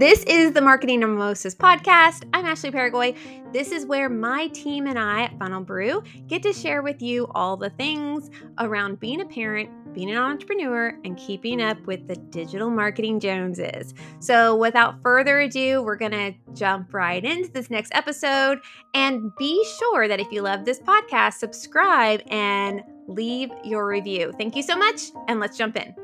This is the Marketing Mimosas podcast. I'm Ashley Paragoy. This is where my team and I at Funnel Brew get to share with you all the things around being a parent, being an entrepreneur, and keeping up with the digital marketing Joneses. So, without further ado, we're going to jump right into this next episode. And be sure that if you love this podcast, subscribe and leave your review. Thank you so much, and let's jump in.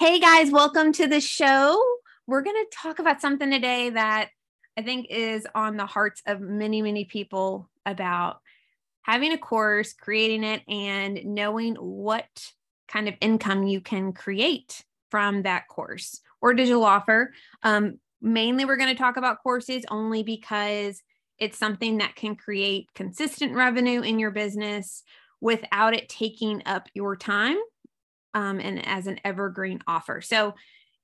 Hey guys, welcome to the show. We're going to talk about something today that I think is on the hearts of many, many people about having a course, creating it, and knowing what kind of income you can create from that course or digital offer. Um, mainly, we're going to talk about courses only because it's something that can create consistent revenue in your business without it taking up your time um, and as an evergreen offer. So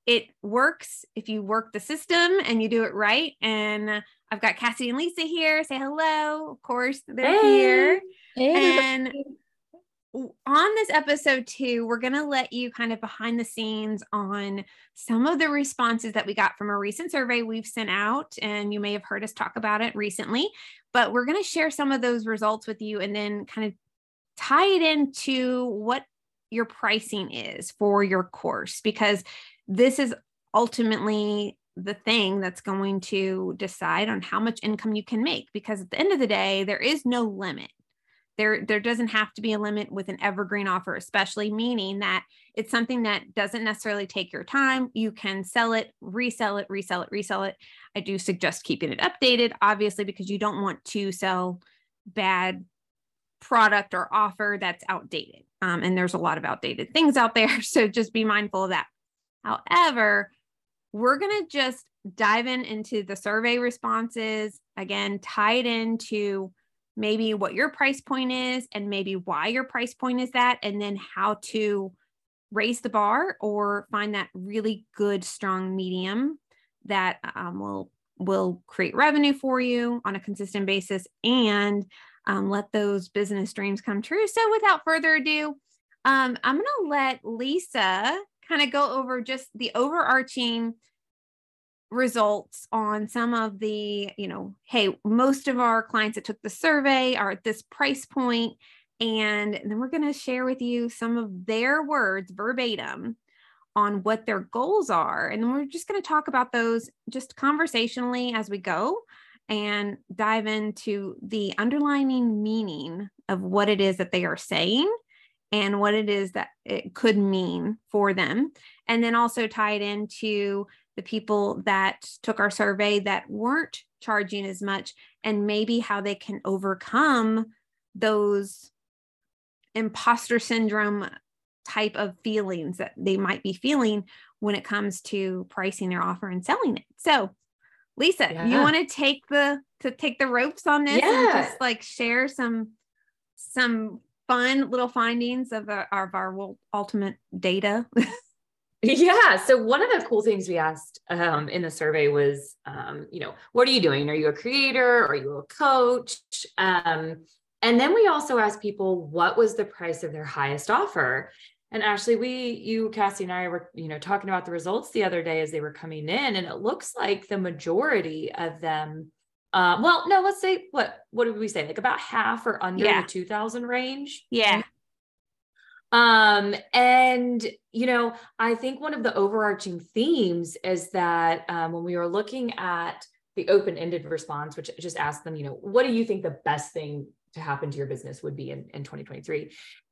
it works if you work the system and you do it right. And I've got Cassie and Lisa here. Say hello. Of course, they're hey. here. Hey, and on this episode too, we're going to let you kind of behind the scenes on some of the responses that we got from a recent survey we've sent out. And you may have heard us talk about it recently, but we're going to share some of those results with you and then kind of tie it into what your pricing is for your course because this is ultimately the thing that's going to decide on how much income you can make because at the end of the day there is no limit. There there doesn't have to be a limit with an evergreen offer especially meaning that it's something that doesn't necessarily take your time. You can sell it resell it resell it resell it. I do suggest keeping it updated obviously because you don't want to sell bad product or offer that's outdated um, and there's a lot of outdated things out there. So just be mindful of that. However, we're going to just dive in into the survey responses again, tie it into maybe what your price point is and maybe why your price point is that, and then how to raise the bar or find that really good, strong medium that um, will will create revenue for you on a consistent basis and um, let those business dreams come true. So, without further ado, um, I'm going to let Lisa kind of go over just the overarching results on some of the, you know, hey, most of our clients that took the survey are at this price point, And then we're going to share with you some of their words verbatim on what their goals are. And then we're just going to talk about those just conversationally as we go and dive into the underlining meaning of what it is that they are saying and what it is that it could mean for them. And then also tie it into the people that took our survey that weren't charging as much and maybe how they can overcome those imposter syndrome type of feelings that they might be feeling when it comes to pricing their offer and selling it. So, Lisa, yeah. you want to take the to take the ropes on this yeah. and just like share some some fun little findings of, our, uh, of our ultimate data? yeah. So one of the cool things we asked um, in the survey was, um, you know, what are you doing? Are you a creator? Are you a coach? Um, and then we also asked people what was the price of their highest offer. And Ashley, we, you, Cassie, and I were, you know, talking about the results the other day as they were coming in, and it looks like the majority of them. Uh, well, no, let's say what what did we say? Like about half or under yeah. the two thousand range. Yeah. Um, and you know, I think one of the overarching themes is that um, when we were looking at the open-ended response, which just asked them, you know, what do you think the best thing to happen to your business would be in, in 2023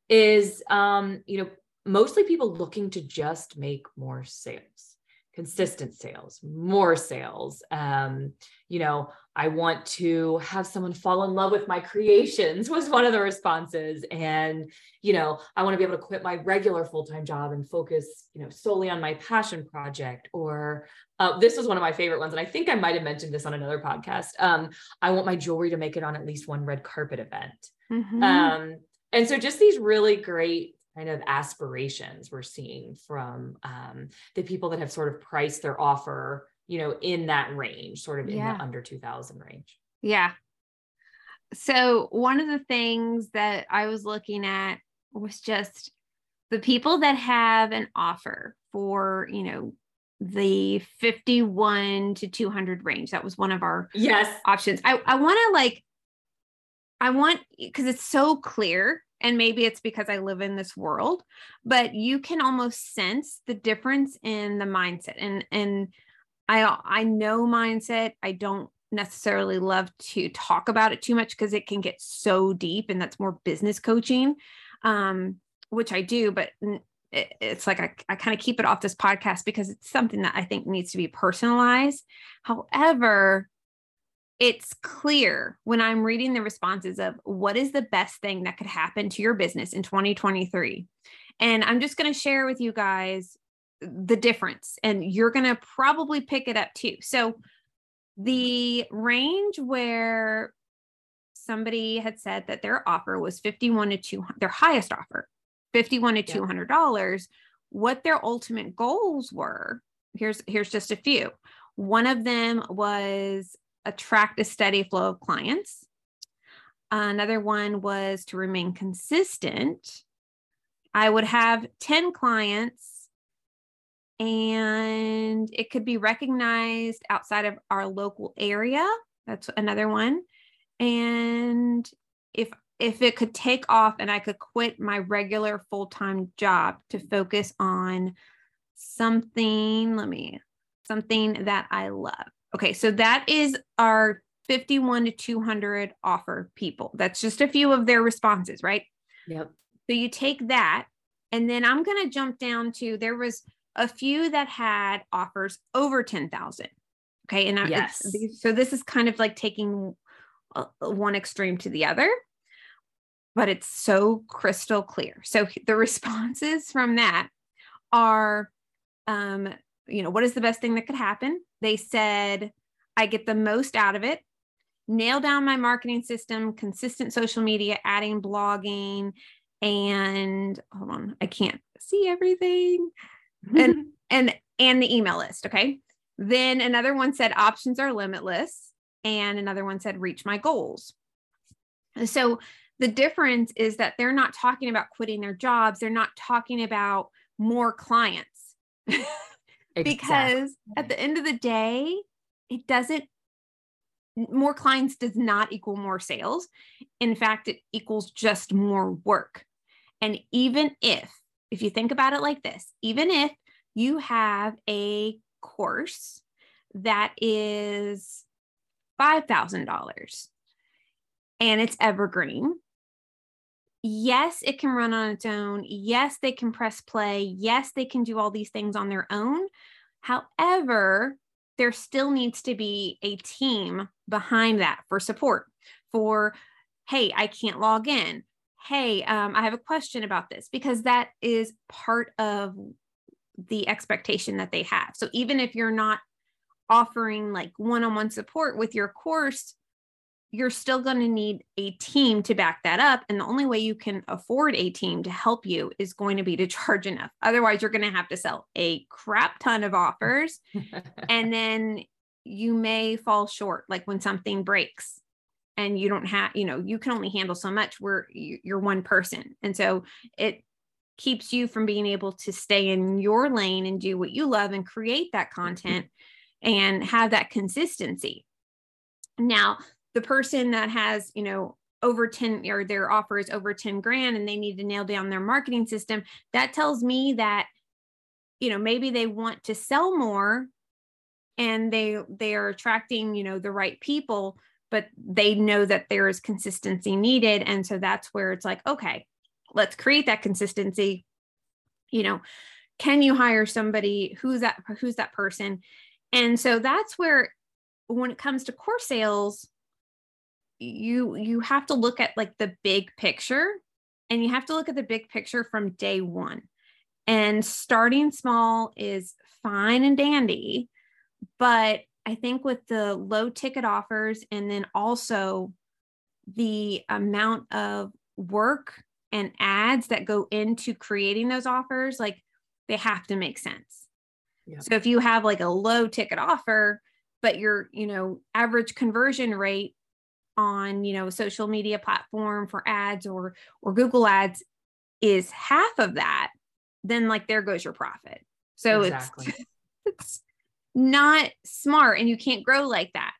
is um, you know mostly people looking to just make more sales consistent sales more sales. Um, you know i want to have someone fall in love with my creations was one of the responses. And you know i want to be able to quit my regular full-time job and focus you know solely on my passion project or uh, this was one of my favorite ones and i think i might have mentioned this on another podcast. Um, i want my jewelry to make it on at least one red carpet event. Mm-hmm. um, and so just these really great kind of aspirations we're seeing from um, the people that have sort of priced their offer, you know, in that range, sort of in Yeah. the under 2000 range. Yeah. So, one of the things that I was looking at was just the people that have an offer for, you know, the 51 to 200 range. That was one of our Yes. options. I, I want to like, I want, because it's so clear, and maybe it's because I live in this world, but you can almost sense the difference in the mindset. And, and I, I know mindset. I don't necessarily love to talk about it too much because it can get so deep and that's more business coaching, um, which I do, but it- it's like I, I kind of keep it off this podcast because it's something that I think needs to be personalized. However, it's clear when I'm reading the responses of what is the best thing that could happen to your business in 2023. And I'm just going to share with you guys the difference, and you're going to probably pick it up too. So, the range where somebody had said that their offer was 51 to 200, their highest offer, 51 to 200 dollars, what their ultimate goals were. Here's here's just a few. One of them was attract a steady flow of clients. Another one was to remain consistent. I would have 10 clients and it could be recognized outside of our local area. That's another one. And if if it could take off and I could quit my regular full-time job to focus on something, let me something that I love. Okay, so that is our 51 to 200 offer people. That's just a few of their responses, right? Yep. So you take that, and then I'm going to jump down to there was a few that had offers over 10,000. Okay. And I, Yes. so this is kind of like taking one extreme to the other, but it's so crystal clear. So the responses from that are, um, you know, what is the best thing that could happen? They said, I get the most out of it. Nail down my marketing system, consistent social media, adding blogging, and hold on, I can't see everything. And and and the email list, okay? Then another one said options are limitless and another one said reach my goals. So the difference is that they're not talking about quitting their jobs, they're not talking about more clients. because at the end of the day, it doesn't more clients does not equal more sales. In fact, it equals just more work. And even if, if you think about it like this, even if you have a course that is $5,000 and it's evergreen, yes, it can run on its own. Yes, they can press play. Yes, they can do all these things on their own. However, there still needs to be a team behind that for support for hey i can't log in hey um, i have a question about this because that is part of the expectation that they have so even if you're not offering like one-on-one support with your course you're still going to need a team to back that up and the only way you can afford a team to help you is going to be to charge enough. Otherwise you're going to have to sell a crap ton of offers and then you may fall short like when something breaks and you don't have you know you can only handle so much where you- you're one person and so it keeps you from being able to stay in your lane and do what you love and create that content and have that consistency. Now the person that has you know over 10 or their offer is over 10 grand and they need to nail down their marketing system that tells me that you know maybe they want to sell more and they they are attracting you know the right people but they know that there is consistency needed. And so that's where it's like okay let's create that consistency. You know can you hire somebody? Who's that who's that person? And so that's where when it comes to core sales you you have to look at like the big picture and you have to look at the big picture from day 1 and starting small is fine and dandy but I think with the low ticket offers and then also the amount of work and ads that go into creating those offers, like they have to make sense. Yeah. So if you have like a low ticket offer, but your, you know, average conversion rate on, you know, a social media platform for ads or or Google ads is half of that, then like there goes your profit. So exactly. it's it's not smart and you can't grow like that.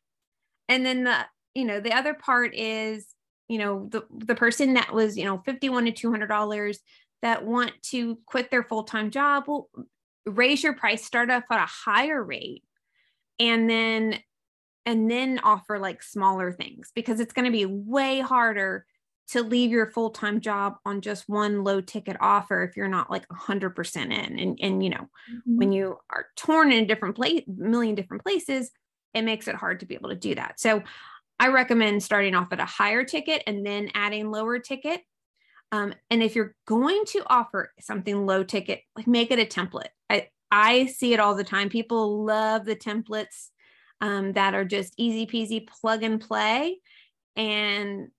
And then the, you know, the other part is, you know, the the person that was, you know, 51 to 200 dollars that want to quit their full-time job will raise your price start off at a higher rate and then and then offer like smaller things because it's going to be way harder to leave your full-time job on just one low ticket offer if you're not like 100% in and and you know mm-hmm. when you are torn in a different place million different places it makes it hard to be able to do that. So i recommend starting off at a higher ticket and then adding lower ticket um, and if you're going to offer something low ticket like make it a template. I i see it all the time. People love the templates um, that are just easy peasy plug and play. And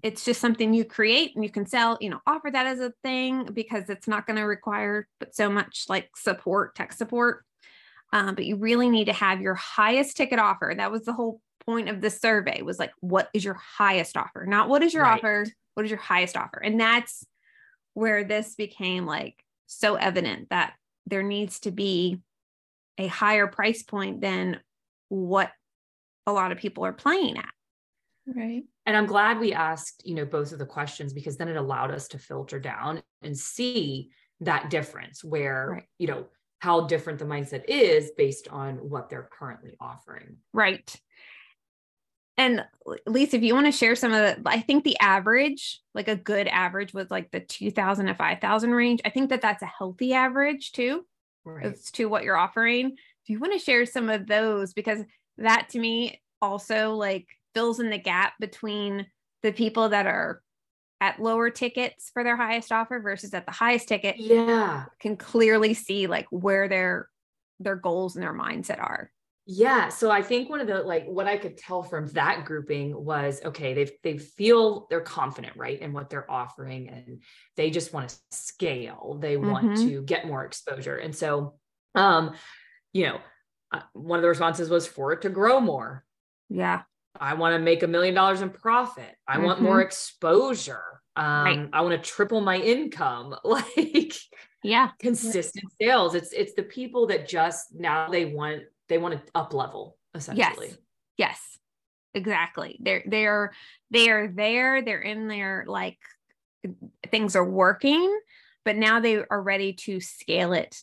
it's just something you create and you can sell you know offer that as a thing because it's not going to require but so much like support tech support. Um, but you really need to have your highest ticket offer. That was the whole point of the survey was like what is your highest offer? Not what is your right. offer what is your highest offer? And that's where this became like so evident that there needs to be a higher price point than what a lot of people are playing at right and i'm glad we asked you know both of the questions because then it allowed us to filter down and see that difference where right. you know how different the mindset is based on what they're currently offering right and Lisa, if you want to share some of the, I think the average, like a good average was like the 2000 to 5000 range. I think that that's a healthy average too. Right. It's to what you're offering. If you want to share some of those, because that to me also like fills in the gap between the people that are at lower tickets for their highest offer versus at the highest ticket. Yeah. Can clearly see like where their their goals and their mindset are. Yeah so i think one of the like what i could tell from that grouping was okay they they feel they're confident right in what they're offering and they just want to scale. They mm-hmm. want to get more exposure. And so um you know uh, one of the responses was for it to grow more yeah I want to make a million dollars in profit. I mm-hmm. want more mm-hmm. exposure. Um, right. I want to triple my income. Like, yeah, consistent sales. It's it's the people that just now they want they want to up level essentially. Yes. Yes. Exactly. They're they're they're there. They're in there like things are working, but now they are ready to scale it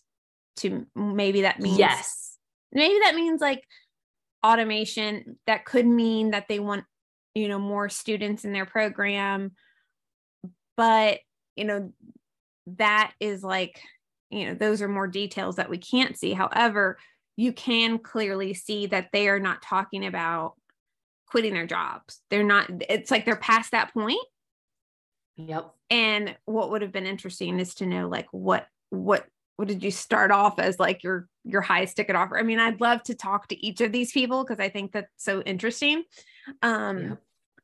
to maybe that means yes. Maybe that means like automation that could mean that they want you know more students in their program. But you know that is like you know those are more details that we can't see. However you can clearly see that they are not talking about quitting their jobs. They're not it's like they're past that point. Yep. And what would have been interesting is to know like what what what did you start off as like your your highest ticket offer? I mean i'd love to talk to each of these people because i think that's so interesting. Um yeah.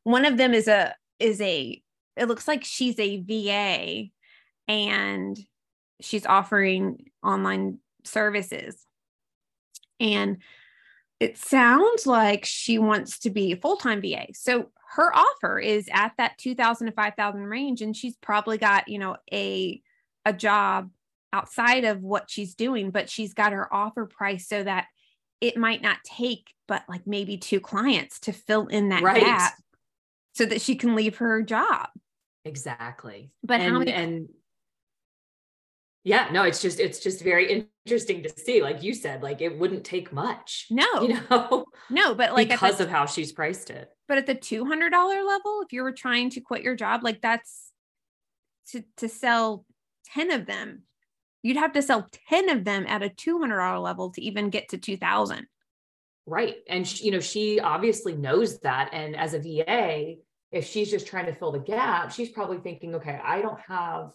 one of them is a is a it looks like she's a va and she's offering online services. And it sounds like she wants to be a full-time va so her offer is at that 2000 to 5000 range and she's probably got you know a a job outside of what she's doing, but she's got her offer price so that it might not take but like maybe two clients to fill in that right. gap so that she can leave her job. Exactly. But and, how many and yeah, no, it's just it's just very interesting to see. Like you said, like it wouldn't take much. No, you know, no, but like because the, of how she's priced it. But at the two hundred dollar level, if you were trying to quit your job, like that's to to sell ten of them you'd have to sell 10 of them at a $200 level to even get to 2000 right and she, you know she obviously knows that and as a va if she's just trying to fill the gap she's probably thinking okay i don't have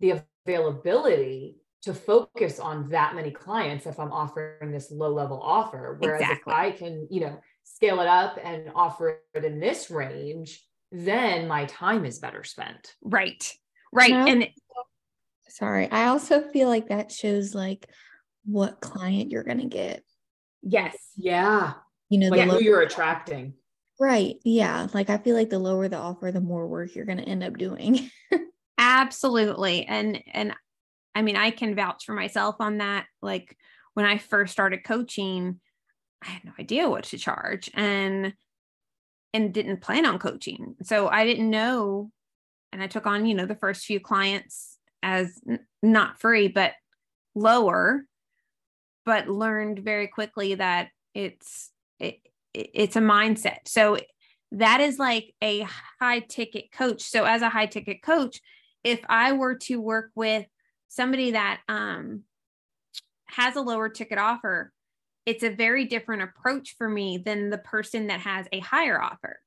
the availability to focus on that many clients if i'm offering this low level offer whereas exactly. if i can you know scale it up and offer it in this range then my time is better spent right right no. and sorry i also feel like that shows like what client you're going to get. Yes yeah. You know like who you're attracting. Right yeah like i feel like the lower the offer the more work you're going to end up doing. Absolutely and and i mean i can vouch for myself on that like when i first started coaching i had no idea what to charge and and didn't plan on coaching. So i didn't know and i took on you know the first few clients as n- not free but lower but learned very quickly that it's it, it's a mindset. So that is like a high ticket coach. So as a high ticket coach if i were to work with somebody that um has a lower ticket offer it's a very different approach for me than the person that has a higher offer.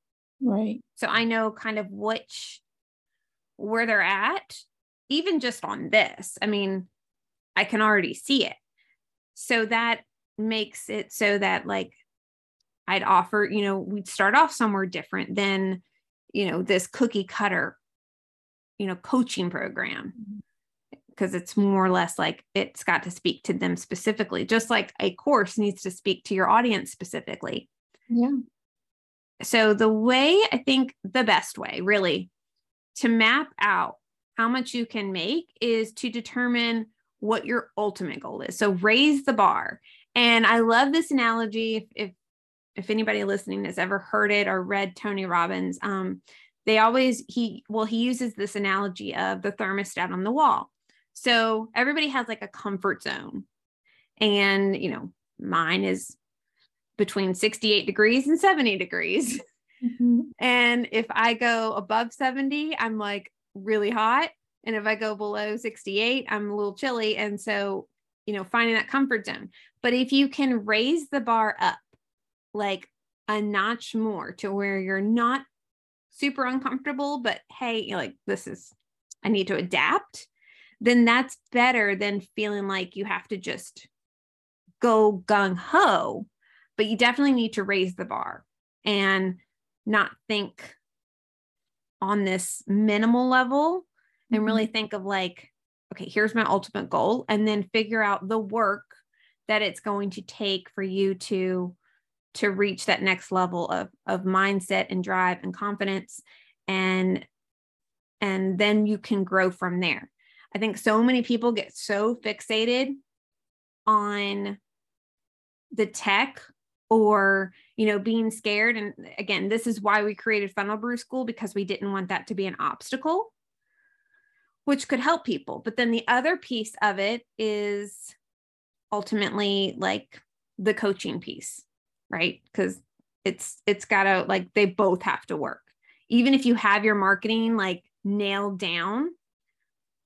Right. So i know kind of which where they're at even just on this i mean i can already see it so that makes it so that like I'd offer, you know, we'd start off somewhere different than, you know, this cookie cutter, you know, coaching program. Because mm-hmm. it's more or less like it's got to speak to them specifically, just like a course needs to speak to your audience specifically. Yeah. So, the way I think the best way really to map out how much you can make is to determine what your ultimate goal is. So, raise the bar. And I love this analogy. If, if if anybody listening has ever heard it or read Tony Robbins, um, they always he well he uses this analogy of the thermostat on the wall. So everybody has like a comfort zone, and you know mine is between 68 degrees and 70 degrees. Mm-hmm. And if I go above 70, I'm like really hot. And if I go below 68, I'm a little chilly. And so, you know, finding that comfort zone. But if you can raise the bar up, like a notch more to where you're not super uncomfortable, but hey, like this is, I need to adapt, then that's better than feeling like you have to just go gung ho. But you definitely need to raise the bar and not think on this minimal level and mm-hmm. really think of like, okay, here's my ultimate goal, and then figure out the work that it's going to take for you to to reach that next level of of mindset and drive and confidence and and then you can grow from there i think so many people get so fixated on the tech or you know being scared and again this is why we created funnel brew school because we didn't want that to be an obstacle which could help people but then the other piece of it is ultimately like the coaching piece right? Because it's it's gotta like they both have to work. Even if you have your marketing like nailed down,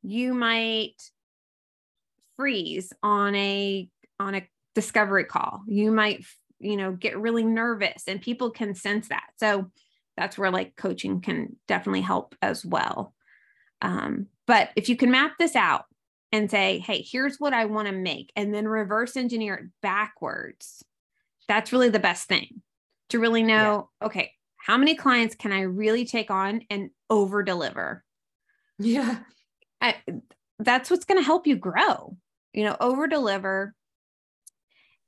you might freeze on a on a discovery call. You might you know get really nervous and people can sense that. So that's where like coaching can definitely help as well. Um, but if you can map this out and say, hey, here's what I want to make, and then reverse engineer it backwards, that's really the best thing to really know yeah. okay how many clients can i really take on and over deliver yeah I, that's what's going to help you grow you know over deliver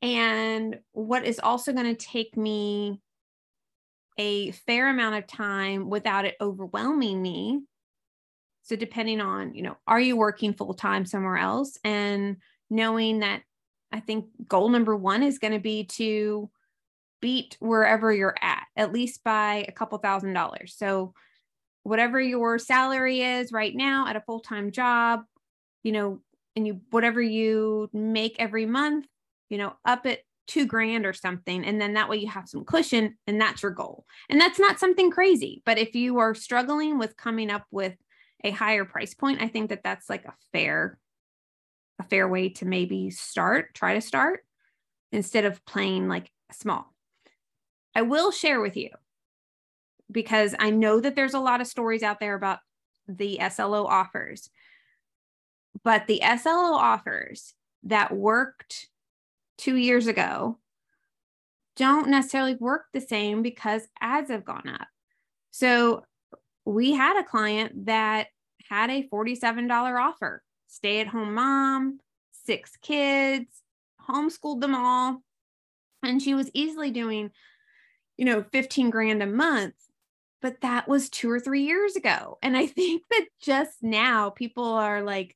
and what is also going to take me a fair amount of time without it overwhelming me so depending on you know are you working full time somewhere else and knowing that I think goal number one is going to be to beat wherever you're at, at least by a couple thousand dollars. So, whatever your salary is right now at a full time job, you know, and you, whatever you make every month, you know, up at two grand or something. And then that way you have some cushion and that's your goal. And that's not something crazy. But if you are struggling with coming up with a higher price point, I think that that's like a fair a fair way to maybe start, try to start instead of playing like small. I will share with you because I know that there's a lot of stories out there about the SLO offers, but the SLO offers that worked two years ago don't necessarily work the same because ads have gone up. So we had a client that had a $47 offer stay at home mom, six kids, homeschooled them all. And she was easily doing, you know, 15 grand a month. But that was two or three years ago. And I think that just now people are like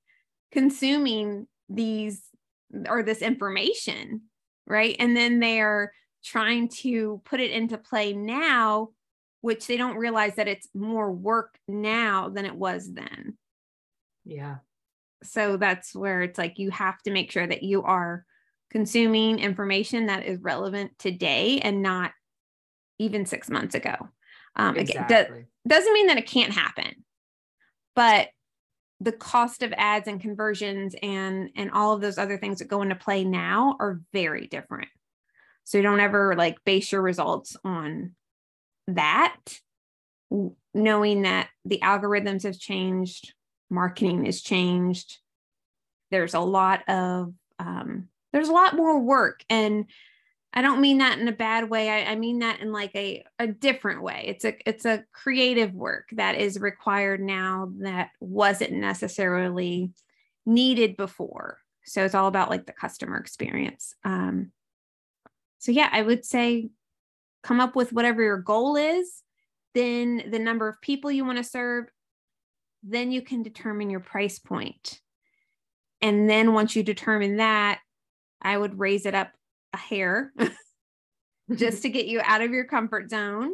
consuming these or this information, right? And then they're trying to put it into play now, which they don't realize that it's more work now than it was then. Yeah so that's where it's like you have to make sure that you are consuming information that is relevant today and not even six months ago. Um, exactly. Again, doesn't mean that it can't happen, but the cost of ads and conversions and and all of those other things that go into play now are very different. So don't ever like base your results on that, knowing that the algorithms have changed, marketing has changed. There's a lot of um, there's a lot more work, and I don't mean that in a bad way. I, I mean that in like a a different way. It's a it's a creative work that is required now that wasn't necessarily needed before. So it's all about like the customer experience. Um, so yeah, I would say come up with whatever your goal is, then the number of people you want to serve, then you can determine your price point. And then once you determine that, I would raise it up a hair just to get you out of your comfort zone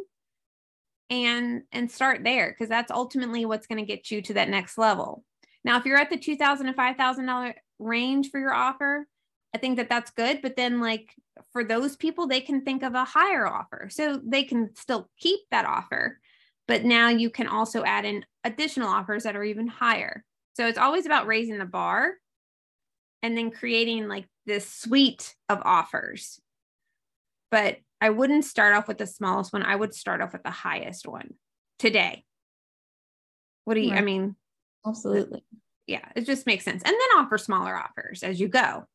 and and start there because that's ultimately what's going to get you to that next level. Now, if you're at the two thousand to five thousand dollar range for your offer, I think that that's good. But then, like for those people, they can think of a higher offer, so they can still keep that offer. But now you can also add in additional offers that are even higher. So it's always about raising the bar and then creating like this suite of offers. But I wouldn't start off with the smallest one. I would start off with the highest one today. What do you, right. I mean? Absolutely. Yeah, it just makes sense. And then offer smaller offers as you go,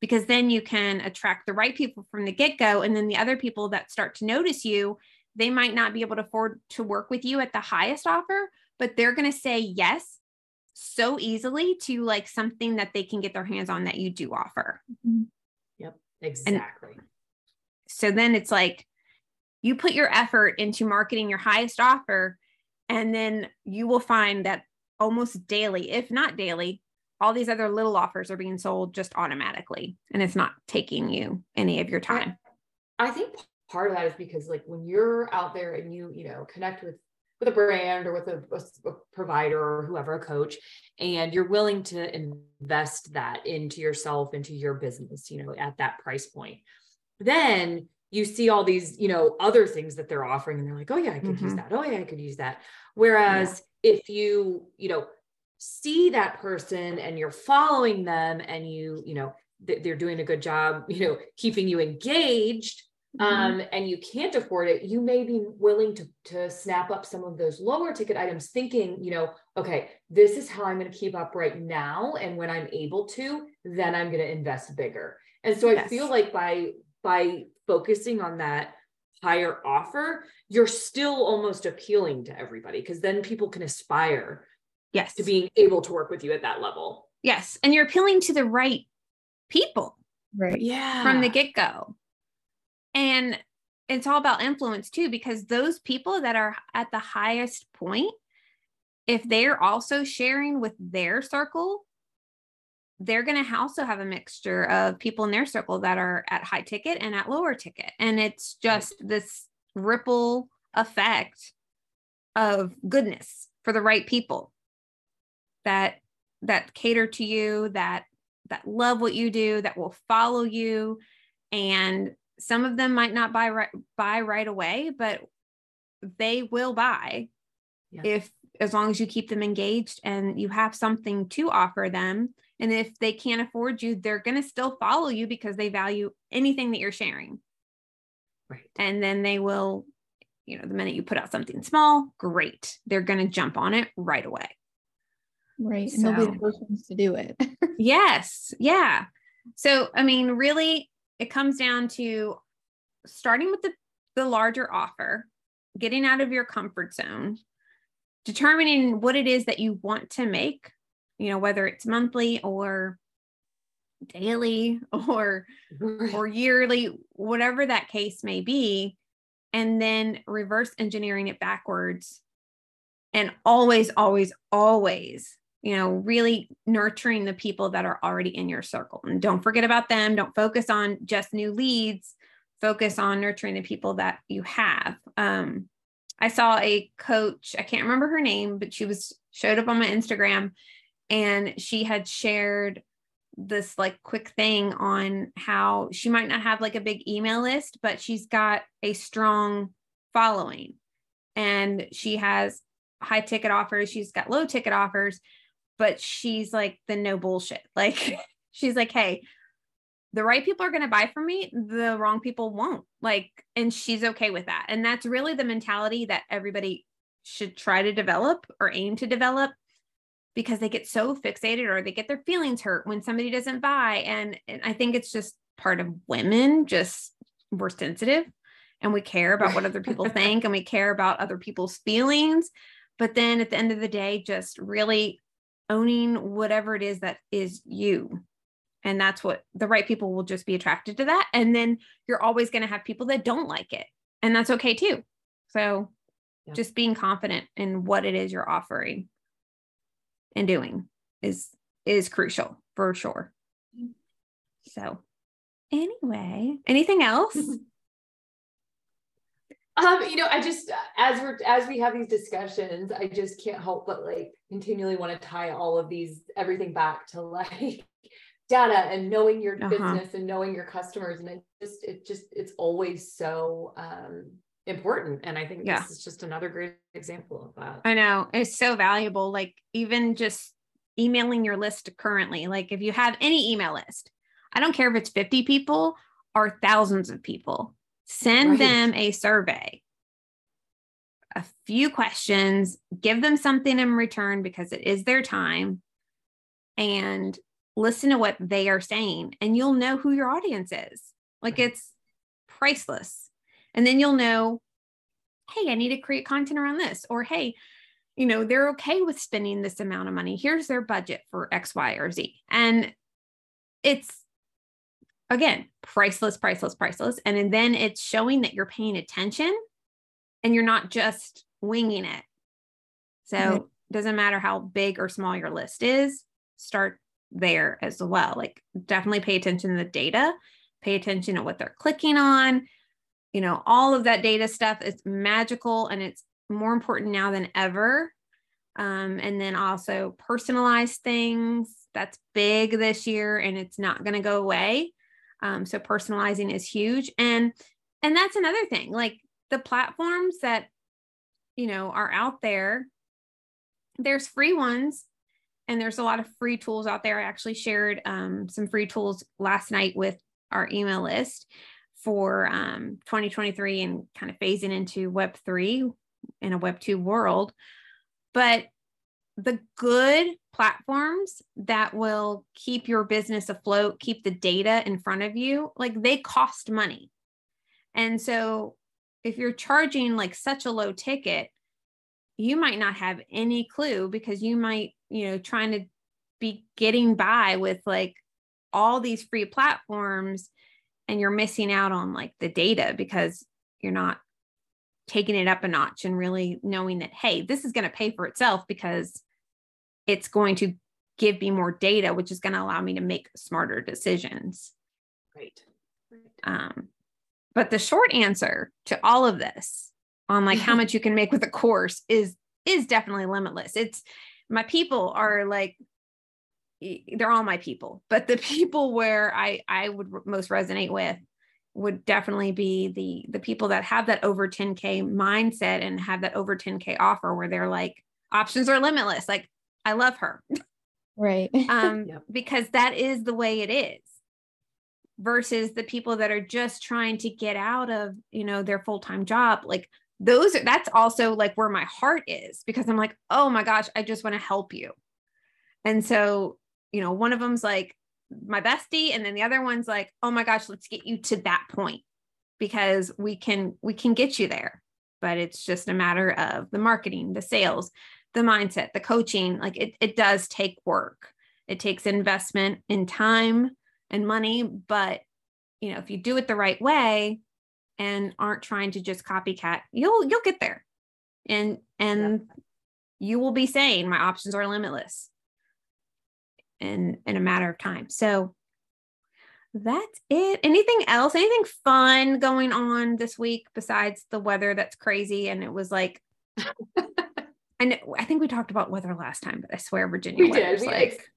because then you can attract the right people from the get go. And then the other people that start to notice you they might not be able to afford to work with you at the highest offer, but they're going to say yes so easily to like something that they can get their hands on that you do offer. Mm-hmm. Yep, exactly. And so then it's like you put your effort into marketing your highest offer, and then you will find that almost daily, if not daily, all these other little offers are being sold just automatically and it's not taking you any of your time. I think part of that is because like when you're out there and you you know connect with with a brand or with a, a, provider or whoever a coach and you're willing to invest that into yourself into your business you know at that price point then you see all these you know other things that they're offering and they're like oh yeah i could mm-hmm. use that oh yeah i could use that whereas yeah. if you you know see that person and you're following them and you you know they're doing a good job you know keeping you engaged. Um, and you can't afford it, you may be willing to, to snap up some of those lower ticket items, thinking, you know, okay, this is how I'm going to keep up right now. And when I'm able to, then I'm going to invest bigger. And so yes. I feel like by by focusing on that higher offer, you're still almost appealing to everybody because then people can aspire yes to being able to work with you at that level. Yes. And you're appealing to the right people. Right. Yeah. From the get-go. And it's all about influence too, because those people that are at the highest point, if they're also sharing with their circle, they're going to also have a mixture of people in their circle that are at high ticket and at lower ticket. And it's just this ripple effect of goodness for the right people that that cater to you that that love what you do that will follow you and some of them might not buy right buy right away but they will buy yeah. if as long as you keep them engaged and you have something to offer them. And if they can't afford you they're going to still follow you because they value anything that you're sharing. Right. And then they will you know the minute you put out something small great. They're going to jump on it right away. Right. So, and they'll be the first ones to do it. Yes. Yeah. So i mean really it comes down to starting with the, the larger offer, getting out of your comfort zone, determining what it is that you want to make, you know, whether it's monthly or daily or or yearly, whatever that case may be, and then reverse engineering it backwards and always always always you know really nurturing the people that are already in your circle. And don't forget about them. Don't focus on just new leads. Focus on nurturing the people that you have. Um, i saw a coach i can't remember her name but she was showed up on my instagram and she had shared this like quick thing on how she might not have like a big email list, but she's got a strong following. And she has high ticket offers, she's got low ticket offers, but she's like the no bullshit. Like she's like, hey, the right people are going to buy from me, the wrong people won't. Like, and she's okay with that. And that's really the mentality that everybody should try to develop or aim to develop because they get so fixated or they get their feelings hurt when somebody doesn't buy. And, and I think it's just part of women, just we're sensitive and we care about what other people think and we care about other people's feelings. But then at the end of the day, just really owning whatever it is that is you. And that's what the right people will just be attracted to that. And then you're always going to have people that don't like it. And that's okay too. So yeah. just being confident in what it is you're offering and doing is is crucial for sure. Mm-hmm. So anyway, anything else? Um, you know, I just as we're as we have these discussions, I just can't help but like continually want to tie all of these everything back to like data and knowing your uh-huh. business and knowing your customers. And it just it just it's always so um important. And I think yeah. this is just another great example of that. I know it's so valuable. Like even just emailing your list currently, like if you have any email list, I don't care if it's 50 people or thousands of people, send right. them a survey, a few questions, give them something in return because it is their time and listen to what they are saying and you'll know who your audience is. Like it's priceless. And then you'll know, hey, I need to create content around this. Or, hey, you know, they're okay with spending this amount of money. Here's their budget for X, Y, or Z. And it's, again, priceless, priceless, priceless. And then it's showing that you're paying attention and you're not just winging it. So it doesn't matter how big or small your list is, start there as well. Like, definitely pay attention to the data, pay attention to what they're clicking on, you know, all of that data stuff is magical and it's more important now than ever. Um, and then also personalized things that's big this year and it's not going to go away. Um, so personalizing is huge. And and that's another thing, like the platforms that you know are out there, there's free ones and there's a lot of free tools out there. I actually shared um, some free tools last night with our email list for um, 2023 and kind of phasing into Web 3 in a Web 2 world. But the good platforms that will keep your business afloat, keep the data in front of you, like they cost money. And so if you're charging like such a low ticket, you might not have any clue because you might, you know, trying to be getting by with like all these free platforms and you're missing out on like the data because you're not taking it up a notch and really knowing that hey this is going to pay for itself because it's going to give me more data which is going to allow me to make smarter decisions right, right. um but the short answer to all of this on like how much you can make with a course is is definitely limitless it's my people are like they're all my people but the people where i i would most resonate with would definitely be the the people that have that over 10k mindset and have that over 10k offer where they're like options are limitless. Like i love her. Right. Um yep. because that is the way it is versus the people that are just trying to get out of you know their full-time job. Like those are that's also like where my heart is because i'm like oh my gosh i just want to help you. And so you know, one of them's like my bestie, and then the other one's like, oh my gosh, let's get you to that point because we can we can get you there. but it's just a matter of the marketing, the sales, the mindset, the coaching. Like it, it does take work. It takes investment in time and money, but you know, if you do it the right way and aren't trying to just copycat, you'll you'll get there. And and yeah. you will be saying my options are limitless in in a matter of time. So that's it. Anything else? Anything fun going on this week besides the weather that's crazy? And it was like, and I think we talked about weather last time, but I swear Virginia we did. We, like,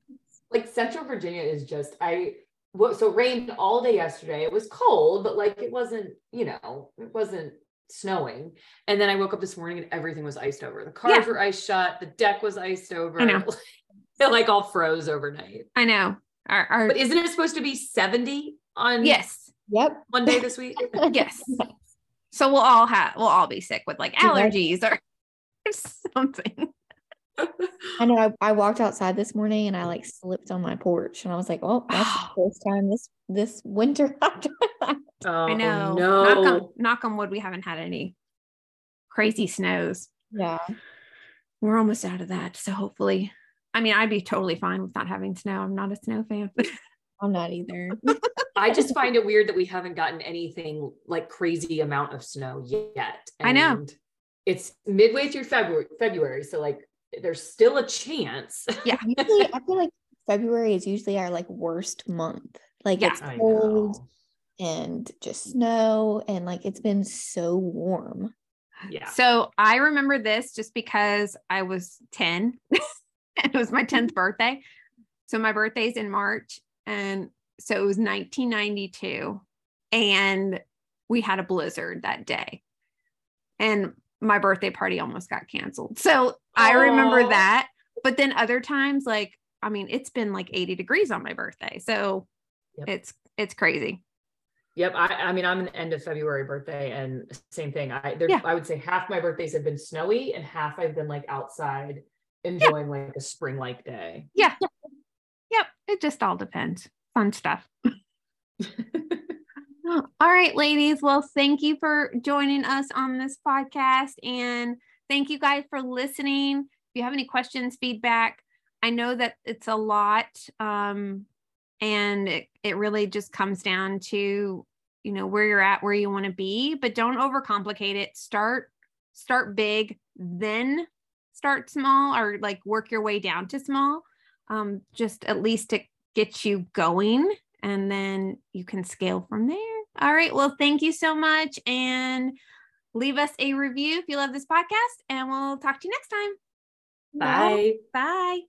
like Central Virginia is just I. So it rained all day yesterday. It was cold, but like it wasn't, you know, it wasn't snowing. And then I woke up this morning and everything was iced over. The cars yeah. were ice shut. The deck was iced over. I know. it like all froze overnight. I know. Our, our, but isn't it supposed to be 70 on yes yep one day this week yes so we'll all have we'll all be sick with like allergies or something I know I, I, walked outside this morning and I like slipped on my porch and I was like, oh, that's the first time this this winter oh, I know. No. Knock on, knock on wood, we haven't had any crazy snows. Yeah. We're almost out of that. So hopefully I mean, I'd be totally fine with not having snow. I'm not a snow fan. I'm not either. I just find it weird that we haven't gotten anything like crazy amount of snow yet. And I know. It's midway through February, February. So like there's still a chance. Yeah. usually, I feel like February is usually our like worst month. Like yeah, it's cold and just snow and like it's been so warm. Yeah. So I remember this just because I was 10 it was my 10th birthday. So my birthday's in March. And so it was 1992. And we had a blizzard that day. And my birthday party almost got canceled. So I remember that. But then other times, like, I mean, it's been like 80 degrees on my birthday. So yep. it's it's crazy. Yep. I, I mean, I'm an end of February birthday and same thing. I there, yeah. I would say half my birthdays have been snowy and half I've been like outside enjoying yeah. like a spring like day. Yeah. Yep. It just all depends. Fun stuff. all right, ladies. Well, thank you for joining us on this podcast. And thank you guys for listening. If you have any questions, feedback, I know that it's a lot. Um, and it, it really just comes down to, you know, where you're at, where you want to be, but don't overcomplicate it. Start, start big, then start small or like work your way down to small um, just at least to get you going and then you can scale from there. All right well thank you so much and leave us a review if you love this podcast and we'll talk to you next time. Bye. Bye